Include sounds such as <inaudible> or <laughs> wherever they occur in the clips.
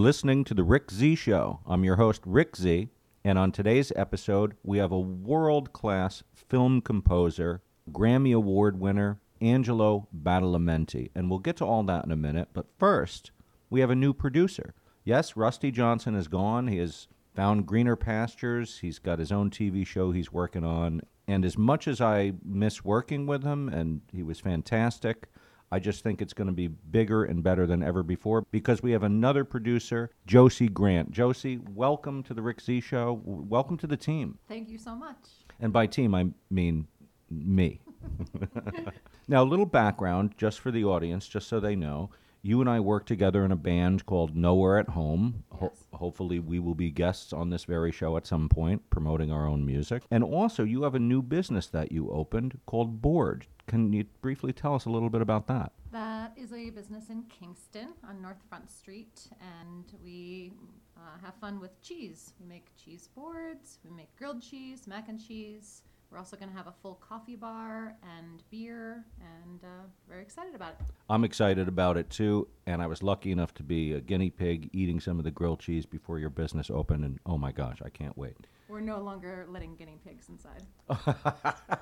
Listening to The Rick Z Show. I'm your host, Rick Z, and on today's episode, we have a world class film composer, Grammy Award winner, Angelo Badalamenti. And we'll get to all that in a minute, but first, we have a new producer. Yes, Rusty Johnson is gone. He has found greener pastures. He's got his own TV show he's working on. And as much as I miss working with him, and he was fantastic, I just think it's going to be bigger and better than ever before because we have another producer, Josie Grant. Josie, welcome to the Rick Z Show. W- Welcome to the team. Thank you so much. And by team, I mean me. <laughs> <laughs> now, a little background just for the audience, just so they know. You and I work together in a band called Nowhere at Home. Ho- hopefully, we will be guests on this very show at some point, promoting our own music. And also, you have a new business that you opened called Board. Can you briefly tell us a little bit about that? That is a business in Kingston on North Front Street, and we uh, have fun with cheese. We make cheese boards, we make grilled cheese, mac and cheese. We're also going to have a full coffee bar and beer, and uh, very excited about it. I'm excited about it too, and I was lucky enough to be a guinea pig eating some of the grilled cheese before your business opened, and oh my gosh, I can't wait. We're no longer letting guinea pigs inside. <laughs>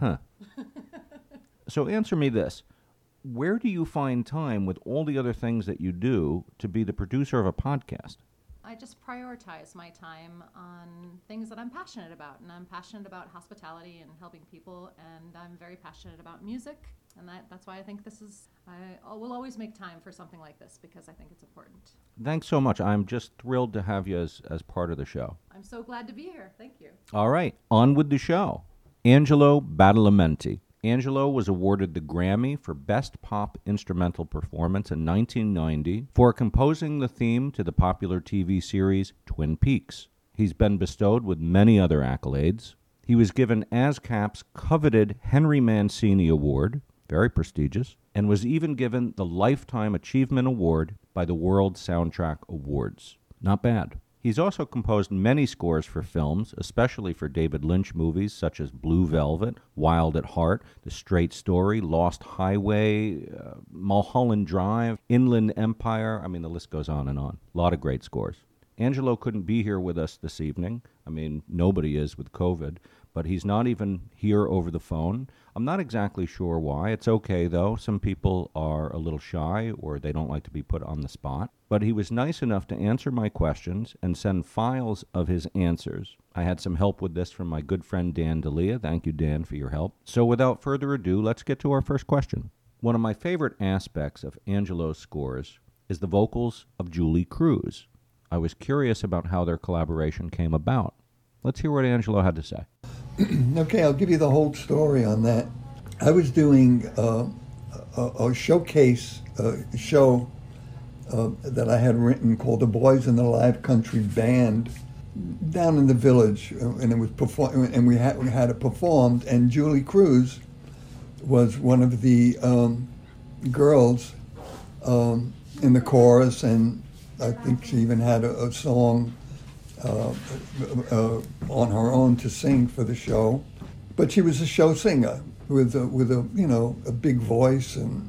Huh. <laughs> so answer me this. Where do you find time with all the other things that you do to be the producer of a podcast? Just prioritize my time on things that I'm passionate about. And I'm passionate about hospitality and helping people. And I'm very passionate about music. And that, that's why I think this is, I will always make time for something like this because I think it's important. Thanks so much. I'm just thrilled to have you as, as part of the show. I'm so glad to be here. Thank you. All right, on with the show. Angelo Badalamenti. Angelo was awarded the Grammy for Best Pop Instrumental Performance in 1990 for composing the theme to the popular TV series Twin Peaks. He's been bestowed with many other accolades. He was given ASCAP's coveted Henry Mancini Award, very prestigious, and was even given the Lifetime Achievement Award by the World Soundtrack Awards. Not bad. He's also composed many scores for films, especially for David Lynch movies such as Blue Velvet, Wild at Heart, The Straight Story, Lost Highway, uh, Mulholland Drive, Inland Empire. I mean, the list goes on and on. A lot of great scores. Angelo couldn't be here with us this evening. I mean, nobody is with COVID, but he's not even here over the phone. I'm not exactly sure why. It's okay, though. Some people are a little shy or they don't like to be put on the spot. But he was nice enough to answer my questions and send files of his answers. I had some help with this from my good friend Dan D'Elia. Thank you, Dan, for your help. So without further ado, let's get to our first question. One of my favorite aspects of Angelo's scores is the vocals of Julee Cruise. I was curious about how their collaboration came about. Let's hear what Angelo had to say. <clears throat> Okay, I'll give you the whole story on that. I was doing uh, a, a showcase uh, show uh, that I had written called "The Boys in the Live Country Band" down in the village, uh, and it was perform- and we had we had it performed. And Julee Cruise was one of the um, girls um, in the chorus, and I think she even had a, a song uh, uh, on her own to sing for the show. But she was a show singer with a, with a you know a big voice, and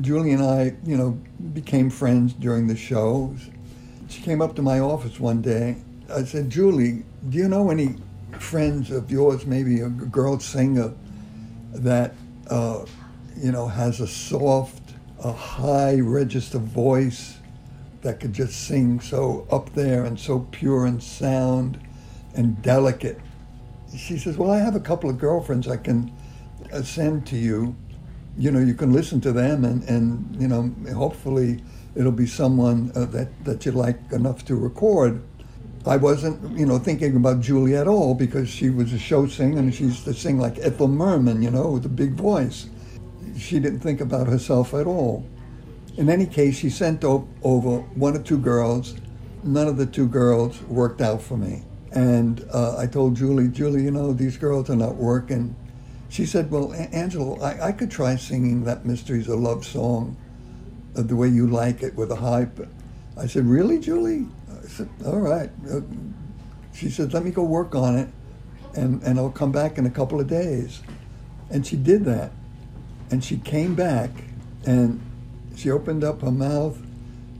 Julie and I you know became friends during the shows. She came up to my office one day. I said, Julie, do you know any friends of yours, maybe a girl singer that uh, you know has a soft, a high register voice? That could just sing so up there and so pure and sound and delicate. She says, Well, I have a couple of girlfriends I can uh, send to you. You know, you can listen to them, and, and you know, hopefully it'll be someone uh, that, that you like enough to record. I wasn't, you know, thinking about Julie at all because she was a show singer and she used to sing like Ethel Merman, you know, with a big voice. She didn't think about herself at all. In any case, she sent o- over one or two girls. None of the two girls worked out for me. And uh, I told Julie, Julie, you know, these girls are not working. She said, Well, A- Angelo, I-, I could try singing that Mysteries of Love song uh, the way you like it with a hype. I said, Really, Julie? I said, All right. Uh, she said, Let me go work on it and, and I'll come back in a couple of days. And she did that. And she came back and she opened up her mouth,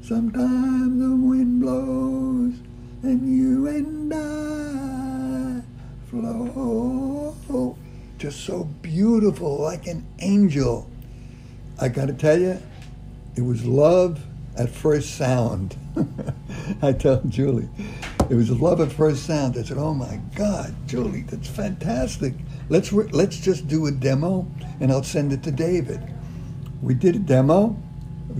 Sometimes the wind blows and you and I flow. Just so beautiful, like an angel. I got to tell you, it was love at first sound. <laughs> I tell Julie, it was love at first sound. I said, "Oh my God, Julie, that's fantastic. Let's re- let's just do a demo, and I'll send it to David." We did a demo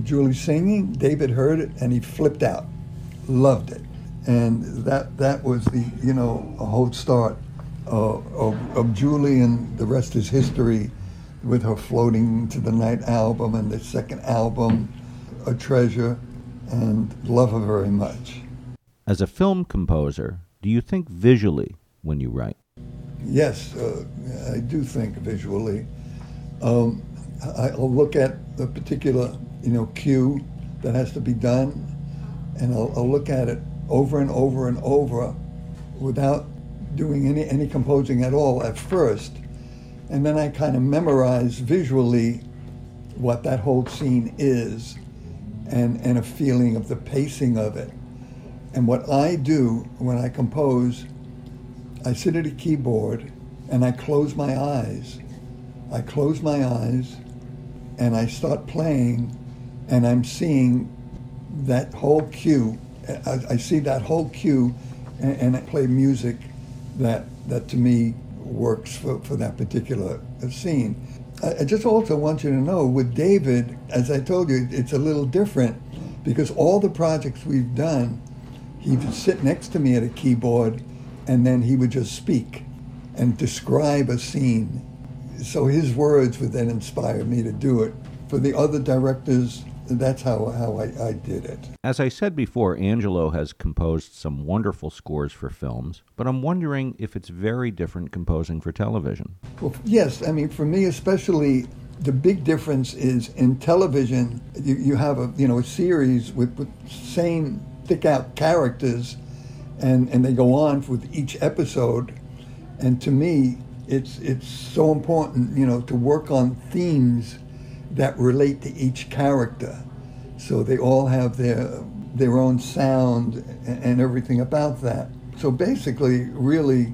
Julie singing. David heard it, and he flipped out, loved it, and that that was the you know a whole start uh, of, of Julie, and the rest is history. With her floating to the night album and the second album, a treasure, and love her very much. As a film composer, do you think visually when you write? Yes, uh, I do think visually. Um, I, will look at the particular, you know, cue that has to be done, and I'll, I'll look at it over and over and over without doing any, any composing at all at first. And then I kind of memorize visually what that whole scene is and, and a feeling of the pacing of it. And what I do when I compose, I sit at a keyboard and I close my eyes. I close my eyes and I start playing and I'm seeing that whole cue. I, I see that whole cue and, and, I play music that, that to me works for, for that particular scene. I just also want you to know with David, as I told you, it's a little different because all the projects we've done, he would sit next to me at a keyboard and then he would just speak and describe a scene. So his words would then inspire me to do it. For the other directors, that's how, how I, I did it. As I said before, Angelo has composed some wonderful scores for films, but I'm wondering if it's very different composing for television. Well, yes, I mean, for me especially, the big difference is in television, you, you have a you know a series with, with same thick out characters, and, and they go on with each episode, and to me, it's it's so important you know to work on themes that relate to each character. So they all have their their own sound and everything about that. So basically, really,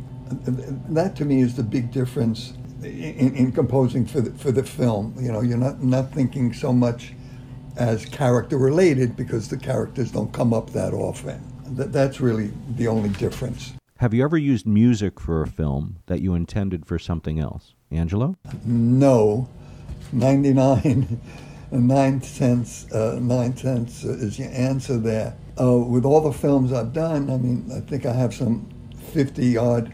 that to me is the big difference in, in composing for the, for the film. You know, you're not not thinking so much as character related because the characters don't come up that often. That, that's really the only difference. Have you ever used music for a film that you intended for something else? Angelo? No. 99 and 9 cents, uh, 9 cents is your answer there. Uh, with all the films I've done, I mean, I think I have some 50 odd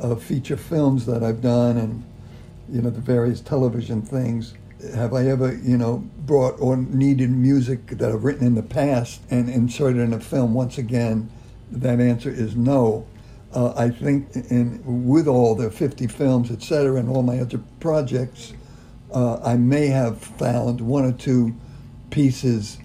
uh, feature films that I've done and, you know, the various television things. Have I ever, you know, brought or needed music that I've written in the past and inserted in a film? Once again, that answer is no. Uh, I think in with all the 50 films, et cetera, and all my other projects, uh, I may have found one or two pieces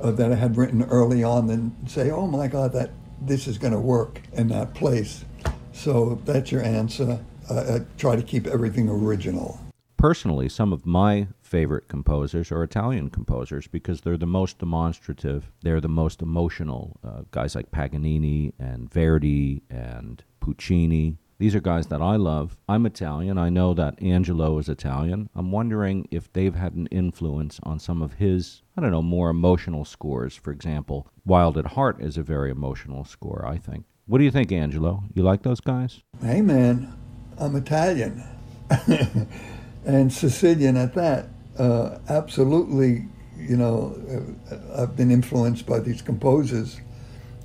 uh, that I had written early on and say, oh my God, that this is going to work in that place. So that's your answer. I try to keep everything original. Personally, some of my favorite composers are Italian composers because they're the most demonstrative, they're the most emotional. Uh, guys like Paganini and Verdi and Puccini. These are guys that I love. I'm Italian. I know that Angelo is Italian. I'm wondering if they've had an influence on some of his, I don't know, more emotional scores. For example, Wild at Heart is a very emotional score, I think. What do you think, Angelo? You like those guys? Hey, man, I'm Italian <laughs> and Sicilian at that. Uh, absolutely, you know, uh, I've been influenced by these composers.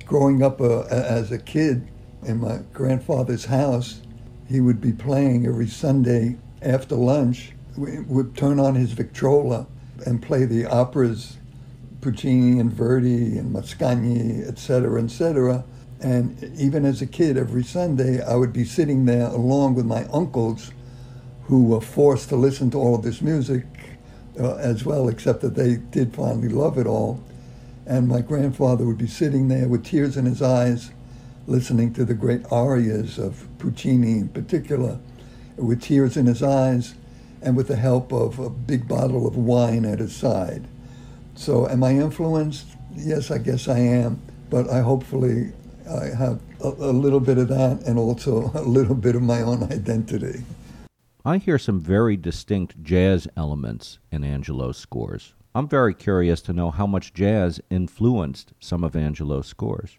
Growing up uh, as a kid, in my grandfather's house, he would be playing every Sunday after lunch. We would turn on his Victrola and play the operas, Puccini and Verdi and Mascagni, etc., etc. And even as a kid, every Sunday, I would be sitting there along with my uncles who were forced to listen to all of this music uh, as well, except that they did finally love it all. And my grandfather would be sitting there with tears in his eyes listening to the great arias of Puccini in particular, with tears in his eyes and with the help of a big bottle of wine at his side. So, am I influenced? yes, I guess I am. But I hopefully I have a, a little bit of that and also <laughs> a little bit of my own identity. I hear some very distinct jazz elements in Angelo's scores. I'm very curious to know how much jazz influenced some of Angelo's scores.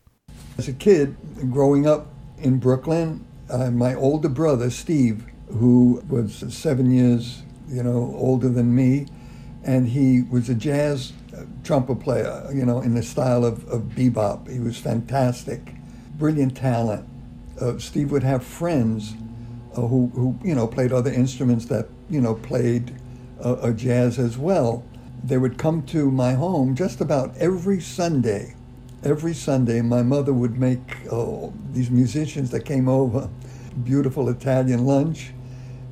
As a kid, growing up in Brooklyn, uh, my older brother, Steve, who was seven years, you know, older than me, and he was a jazz uh, trumpet player, you know, in the style of, of bebop. He was fantastic, brilliant talent. Uh, Steve would have friends uh, who, who, you know, played other instruments that, you know, played uh, jazz as well. They would come to my home just about every Sunday. Every Sunday, my mother would make uh, these musicians that came over beautiful Italian lunch,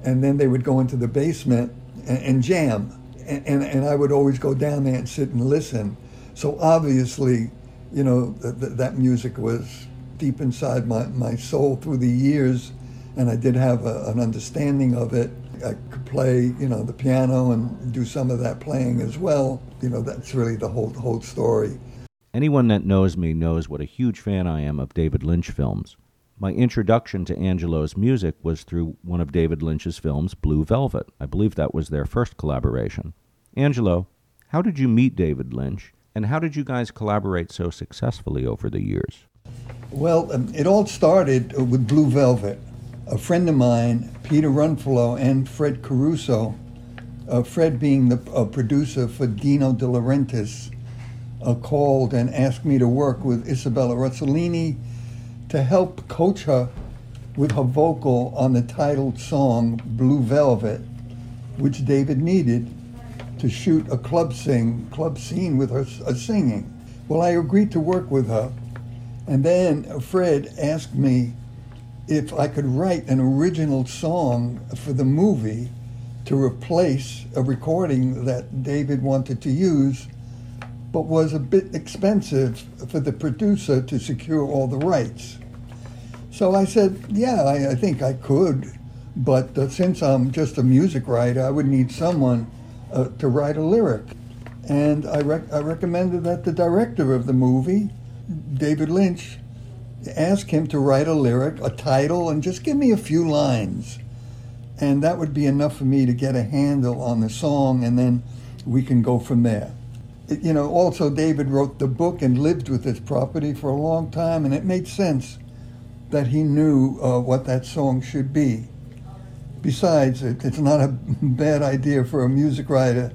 and then they would go into the basement and, and jam and, and, and, I would always go down there and sit and listen. So obviously, you know, th- th- that music was deep inside my, my soul through the years, and I did have a, an understanding of it. I could play, you know, the piano and do some of that playing as well. You know, that's really the whole whole story. Anyone that knows me knows what a huge fan I am of David Lynch films. My introduction to Angelo's music was through one of David Lynch's films, Blue Velvet. I believe that was their first collaboration. Angelo, how did you meet David Lynch, and how did you guys collaborate so successfully over the years? Well, um, it all started with Blue Velvet. A friend of mine, Peter Runfolo, and Fred Caruso, uh, Fred being the uh, producer for Dino De Laurentiis, uh, called and asked me to work with Isabella Rossellini to help coach her with her vocal on the titled song Blue Velvet, which David needed to shoot a club sing club scene with her uh, singing. Well, I agreed to work with her, and then Fred asked me if I could write an original song for the movie to replace a recording that David wanted to use, but was a bit expensive for the producer to secure all the rights. So I said, yeah, I, I think I could, but uh, since I'm just a music writer, I would need someone uh, to write a lyric. And I, rec- I recommended that the director of the movie, David Lynch, ask him to write a lyric, a title, and just give me a few lines. And that would be enough for me to get a handle on the song, and then we can go from there. You know, also, David wrote the book and lived with this property for a long time, and it made sense that he knew uh, what that song should be. Besides, it, it's not a <laughs> bad idea for a music writer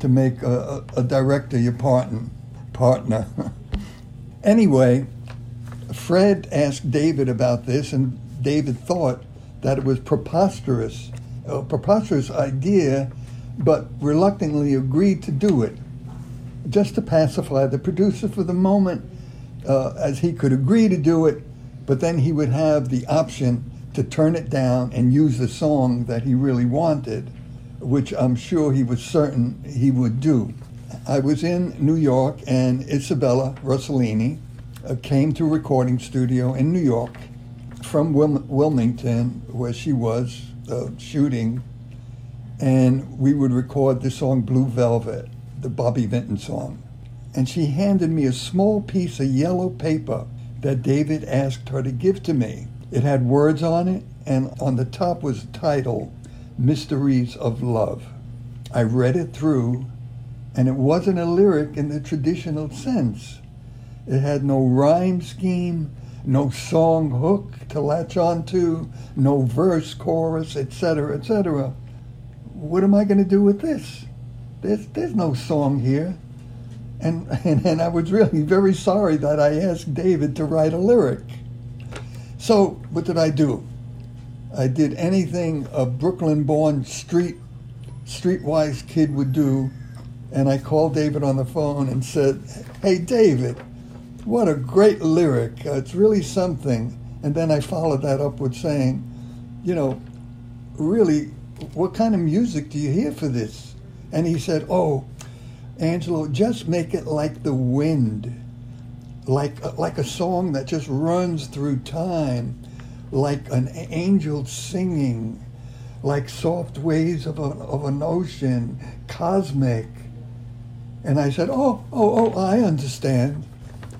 to make a, a, a director your partner. partner. <laughs> anyway, Fred asked David about this, and David thought that it was preposterous, a preposterous idea, but reluctantly agreed to do it, just to pacify the producer for the moment, uh, as he could agree to do it, but then he would have the option to turn it down and use the song that he really wanted, which I'm sure he was certain he would do. I was in New York, and Isabella Rossellini uh, came to a recording studio in New York from Wil- Wilmington, where she was uh, shooting, and we would record the song Blue Velvet, the Bobby Vinton song. And she handed me a small piece of yellow paper that David asked her to give to me. It had words on it, and on the top was the title, Mysteries of Love. I read it through, and it wasn't a lyric in the traditional sense. It had no rhyme scheme, no song hook to latch onto, no verse, chorus, etc., etc. What am I going to do with this? There's, there's no song here. And, <laughs> and, and I was really very sorry that I asked David to write a lyric. So, what did I do? I did anything a Brooklyn born street, streetwise kid would do, and I called David on the phone and said, Hey, David, what a great lyric. Uh, it's really something. And then I followed that up with saying, You know, really, what kind of music do you hear for this? And he said, Oh, Angelo, just make it like the wind like like a song that just runs through time, like an angel singing, like soft waves of, a, of an ocean, cosmic. And I said, oh, oh, oh, I understand.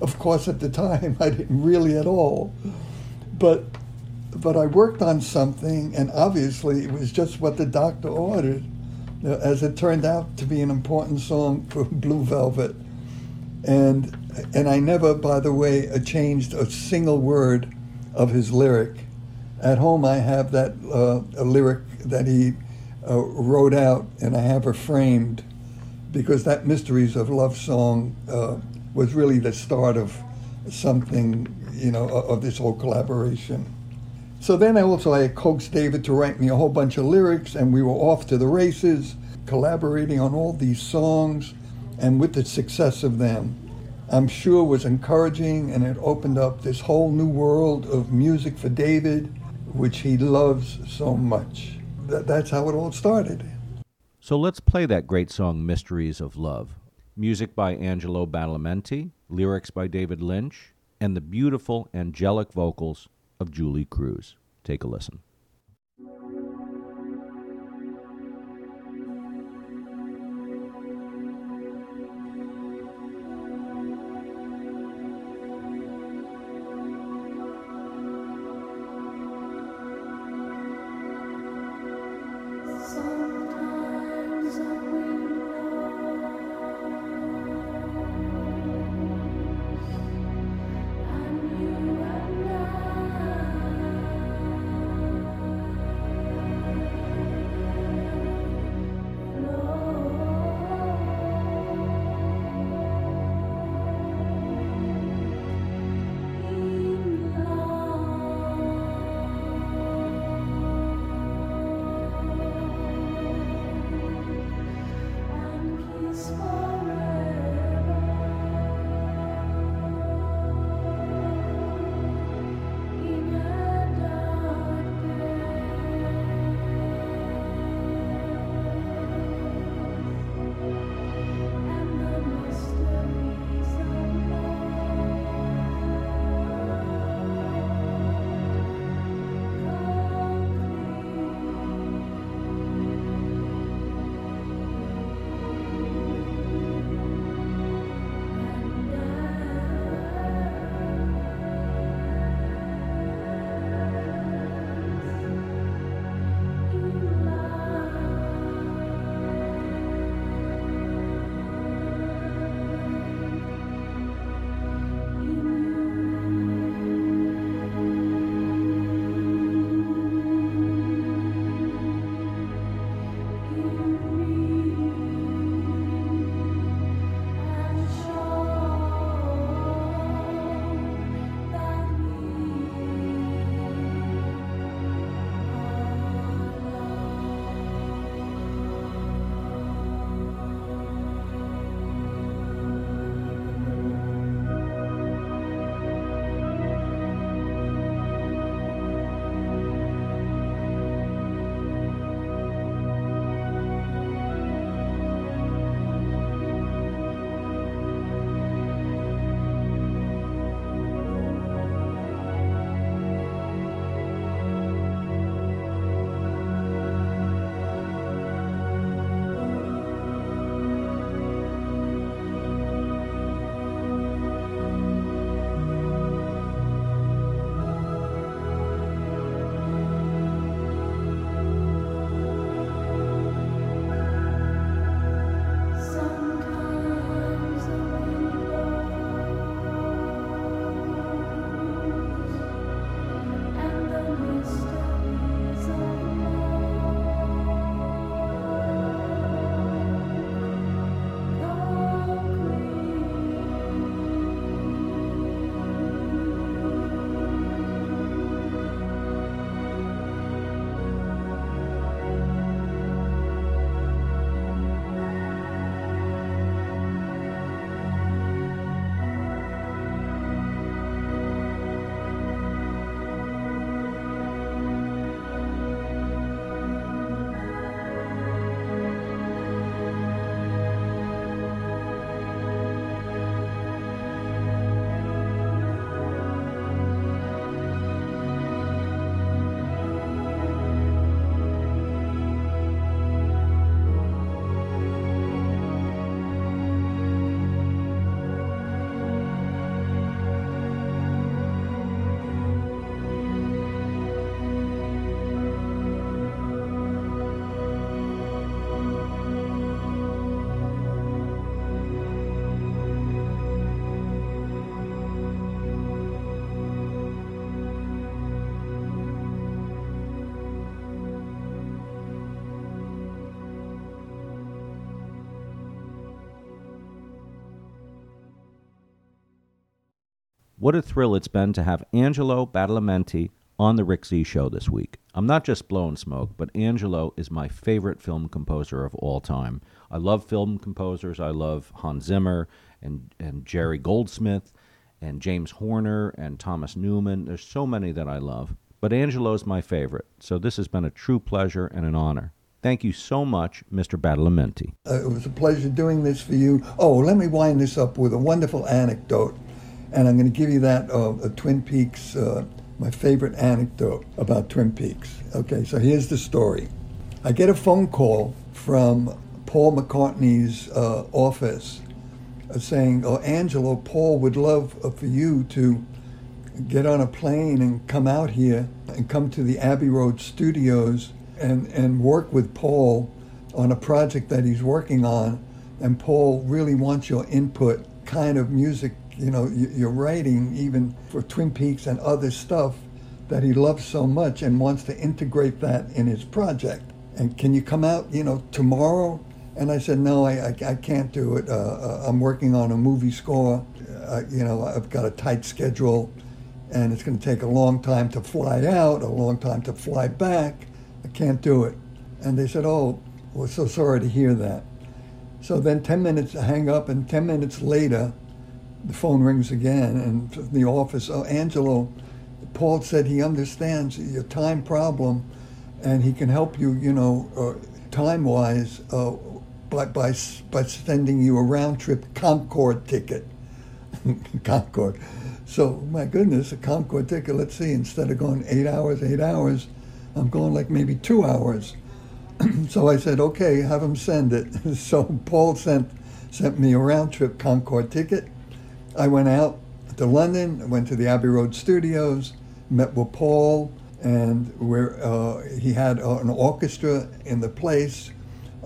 Of course, at the time, <laughs> I didn't really at all. But, but I worked on something, and obviously it was just what the doctor ordered, as it turned out to be an important song for <laughs> Blue Velvet. And, and I never, by the way, changed a single word of his lyric. At home, I have that uh, a lyric that he uh, wrote out, and I have her framed because that Mysteries of Love song uh, was really the start of something, you know, of this whole collaboration. So then I also I coaxed David to write me a whole bunch of lyrics, and we were off to the races, collaborating on all these songs, and with the success of them, I'm sure was encouraging, and it opened up this whole new world of music for David, which he loves so much. That, that's how it all started. So let's play that great song, Mysteries of Love. Music by Angelo Badalamenti, lyrics by David Lynch, and the beautiful angelic vocals of Julee Cruise. Take a listen. What a thrill it's been to have Angelo Badalamenti on the Rick Z Show this week. I'm not just blowing smoke, but Angelo is my favorite film composer of all time. I love film composers. I love Hans Zimmer and, and Jerry Goldsmith and James Horner and Thomas Newman. There's so many that I love. But Angelo's my favorite, so this has been a true pleasure and an honor. Thank you so much, Mr. Badalamenti. Uh, it was a pleasure doing this for you. Oh, let me wind this up with a wonderful anecdote. And I'm going to give you that uh, Twin Peaks, uh, my favorite anecdote about Twin Peaks. Okay, so here's the story. I get a phone call from Paul McCartney's uh, office uh, saying, Oh, Angelo, Paul would love uh, for you to get on a plane and come out here and come to the Abbey Road studios and, and work with Paul on a project that he's working on. And Paul really wants your input, kind of music, you know, you're writing even for Twin Peaks and other stuff that he loves so much and wants to integrate that in his project. And can you come out, you know, tomorrow? And I said, no, I, I, I can't do it. Uh, uh, I'm working on a movie score. Uh, you know, I've got a tight schedule and it's going to take a long time to fly out, a long time to fly back. I can't do it. And they said, Oh, we're so sorry to hear that. So then 10 minutes, I hang up, and 10 minutes later, the phone rings again, and the office, Oh, Angelo, Paul said he understands your time problem and he can help you, you know, uh, time wise, uh, by, by, by sending you a round trip Concorde ticket. <laughs> Concorde. So, my goodness, a Concorde ticket, let's see, instead of going eight hours, eight hours, I'm going like maybe two hours. <clears throat> so I said, okay, have him send it. <laughs> so Paul sent, sent me a round trip Concorde ticket. I went out to London, I went to the Abbey Road studios, met with Paul, and where uh, he had uh, an orchestra in the place.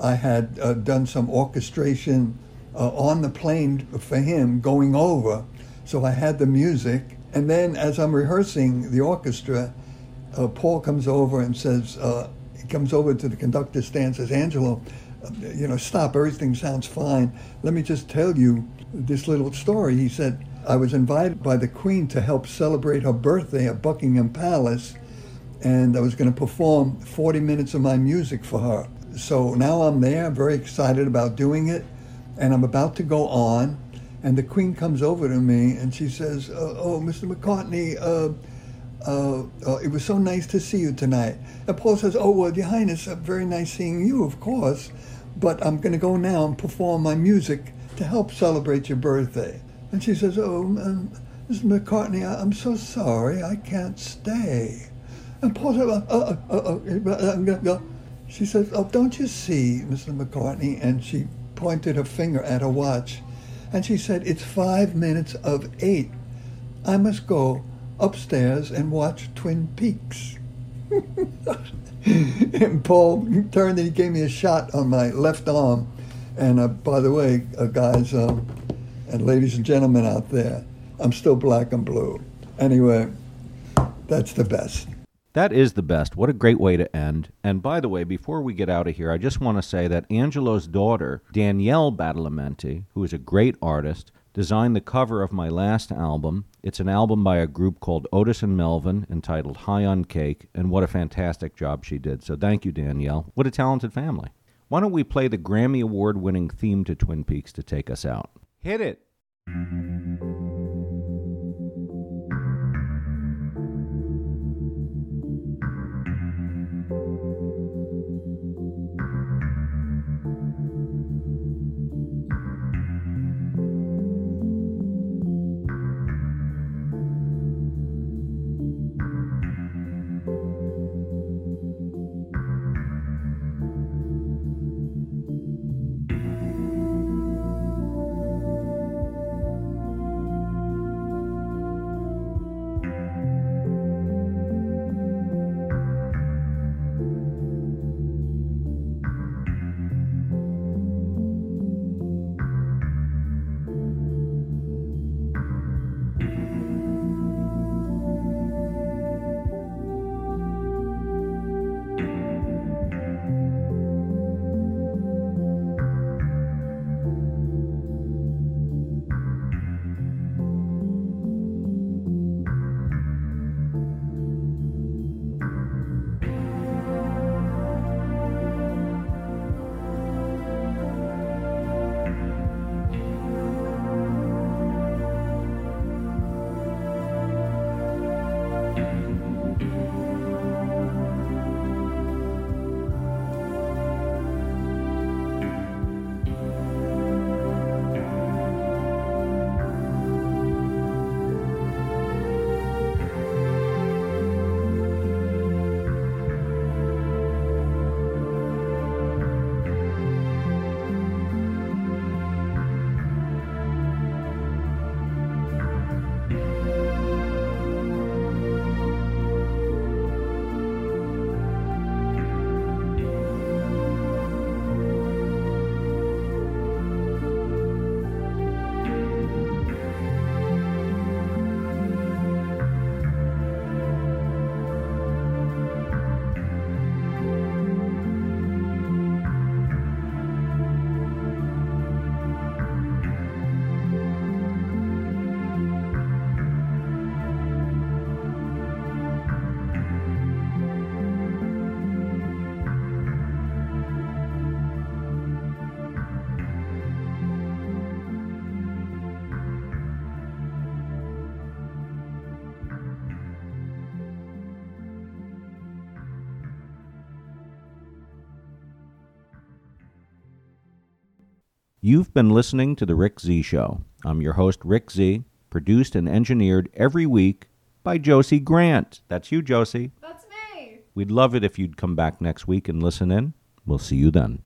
I had uh, done some orchestration uh, on the plane for him going over. So I had the music. And then as I'm rehearsing the orchestra, uh, Paul comes over and says, uh, he comes over to the conductor stand says, Angelo, you know, stop, everything sounds fine. Let me just tell you this little story. He said, I was invited by the Queen to help celebrate her birthday at Buckingham Palace, and I was going to perform 40 minutes of my music for her. So now I'm there, I'm very excited about doing it, and I'm about to go on. And the Queen comes over to me and she says, uh, Oh, Mr. McCartney, uh, uh, uh, it was so nice to see you tonight. And Paul says, Oh, well, Your Highness, uh, very nice seeing you, of course, but I'm going to go now and perform my music to help celebrate your birthday. And she says, Oh, um, Mr. McCartney, I- I'm so sorry, I can't stay. And Paul said, uh, uh, uh, uh, I'm gonna go. She says, Oh, don't you see, Mr. McCartney? And she pointed her finger at her watch. And she said, It's five minutes of eight. I must go upstairs and watch Twin Peaks. <laughs> and Paul turned and he gave me a shot on my left arm. And uh, by the way, uh, guys um, and ladies and gentlemen out there, I'm still black and blue. Anyway, that's the best. That is the best. What a great way to end. And by the way, before we get out of here, I just want to say that Angelo's daughter, Danielle Badalamenti, who is a great artist, designed the cover of my last album. It's an album by a group called Otis and Melvin entitled High on Cake, and what a fantastic job she did. So thank you, Danielle. What a talented family. Why don't we play the Grammy Award winning theme to Twin Peaks to take us out? Hit it. You've been listening to The Rick Z Show. I'm your host, Rick Z, produced and engineered every week by Josie Grant. That's you, Josie. That's me. We'd love it if you'd come back next week and listen in. We'll see you then.